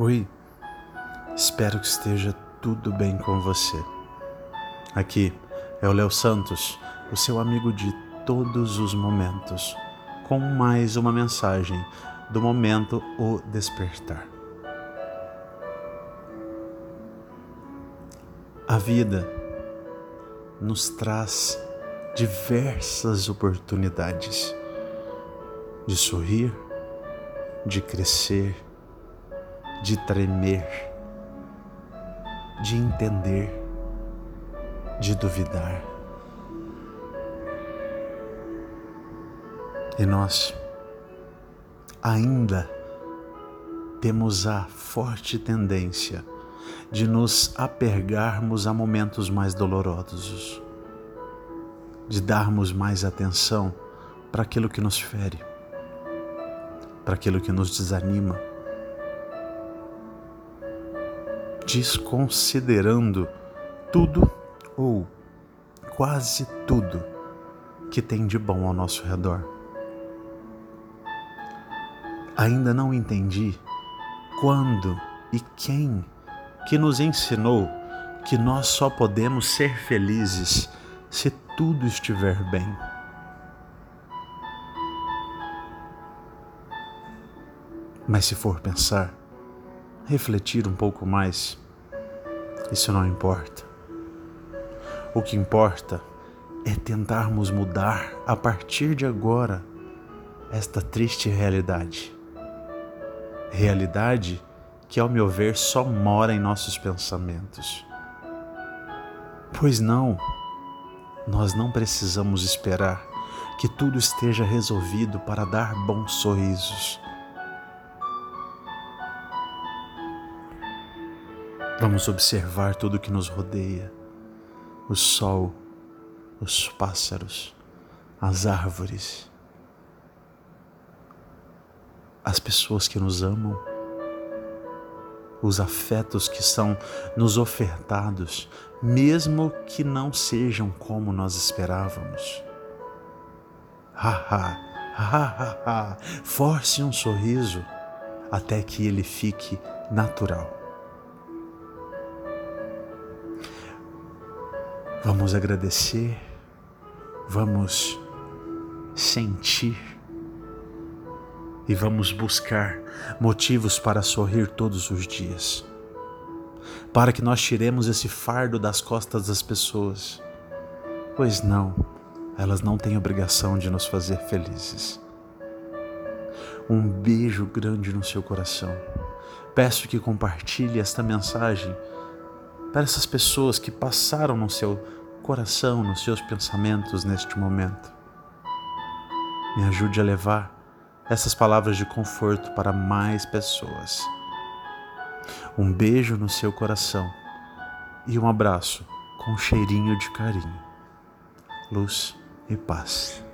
Oi, espero que esteja tudo bem com você. Aqui é o Léo Santos, o seu amigo de todos os momentos, com mais uma mensagem do momento O Despertar. A vida nos traz diversas oportunidades de sorrir, de crescer, de tremer, de entender, de duvidar. E nós ainda temos a forte tendência de nos apergarmos a momentos mais dolorosos, de darmos mais atenção para aquilo que nos fere, para aquilo que nos desanima, desconsiderando tudo ou quase tudo que tem de bom ao nosso redor. Ainda não entendi quando e quem que nos ensinou que nós só podemos ser felizes se tudo estiver bem. Mas se for pensar, refletir um pouco mais, isso não importa. O que importa é tentarmos mudar a partir de agora esta triste realidade. Realidade que, ao meu ver, só mora em nossos pensamentos. Pois não, nós não precisamos esperar que tudo esteja resolvido para dar bons sorrisos Vamos observar tudo que nos rodeia: o sol, os pássaros, as árvores, as pessoas que nos amam, os afetos que são nos ofertados, mesmo que não sejam como nós esperávamos. Ha ha, ha ha ha, force um sorriso até que ele fique natural. Vamos agradecer, vamos sentir e vamos buscar motivos para sorrir todos os dias, para que nós tiremos esse fardo das costas das pessoas, pois não, elas não têm obrigação de nos fazer felizes. Um beijo grande no seu coração. Peço que compartilhe esta mensagem para essas pessoas que passaram no seu coração, nos seus pensamentos neste momento. Me ajude a levar essas palavras de conforto para mais pessoas. Um beijo no seu coração e um abraço com um cheirinho de carinho, luz e paz.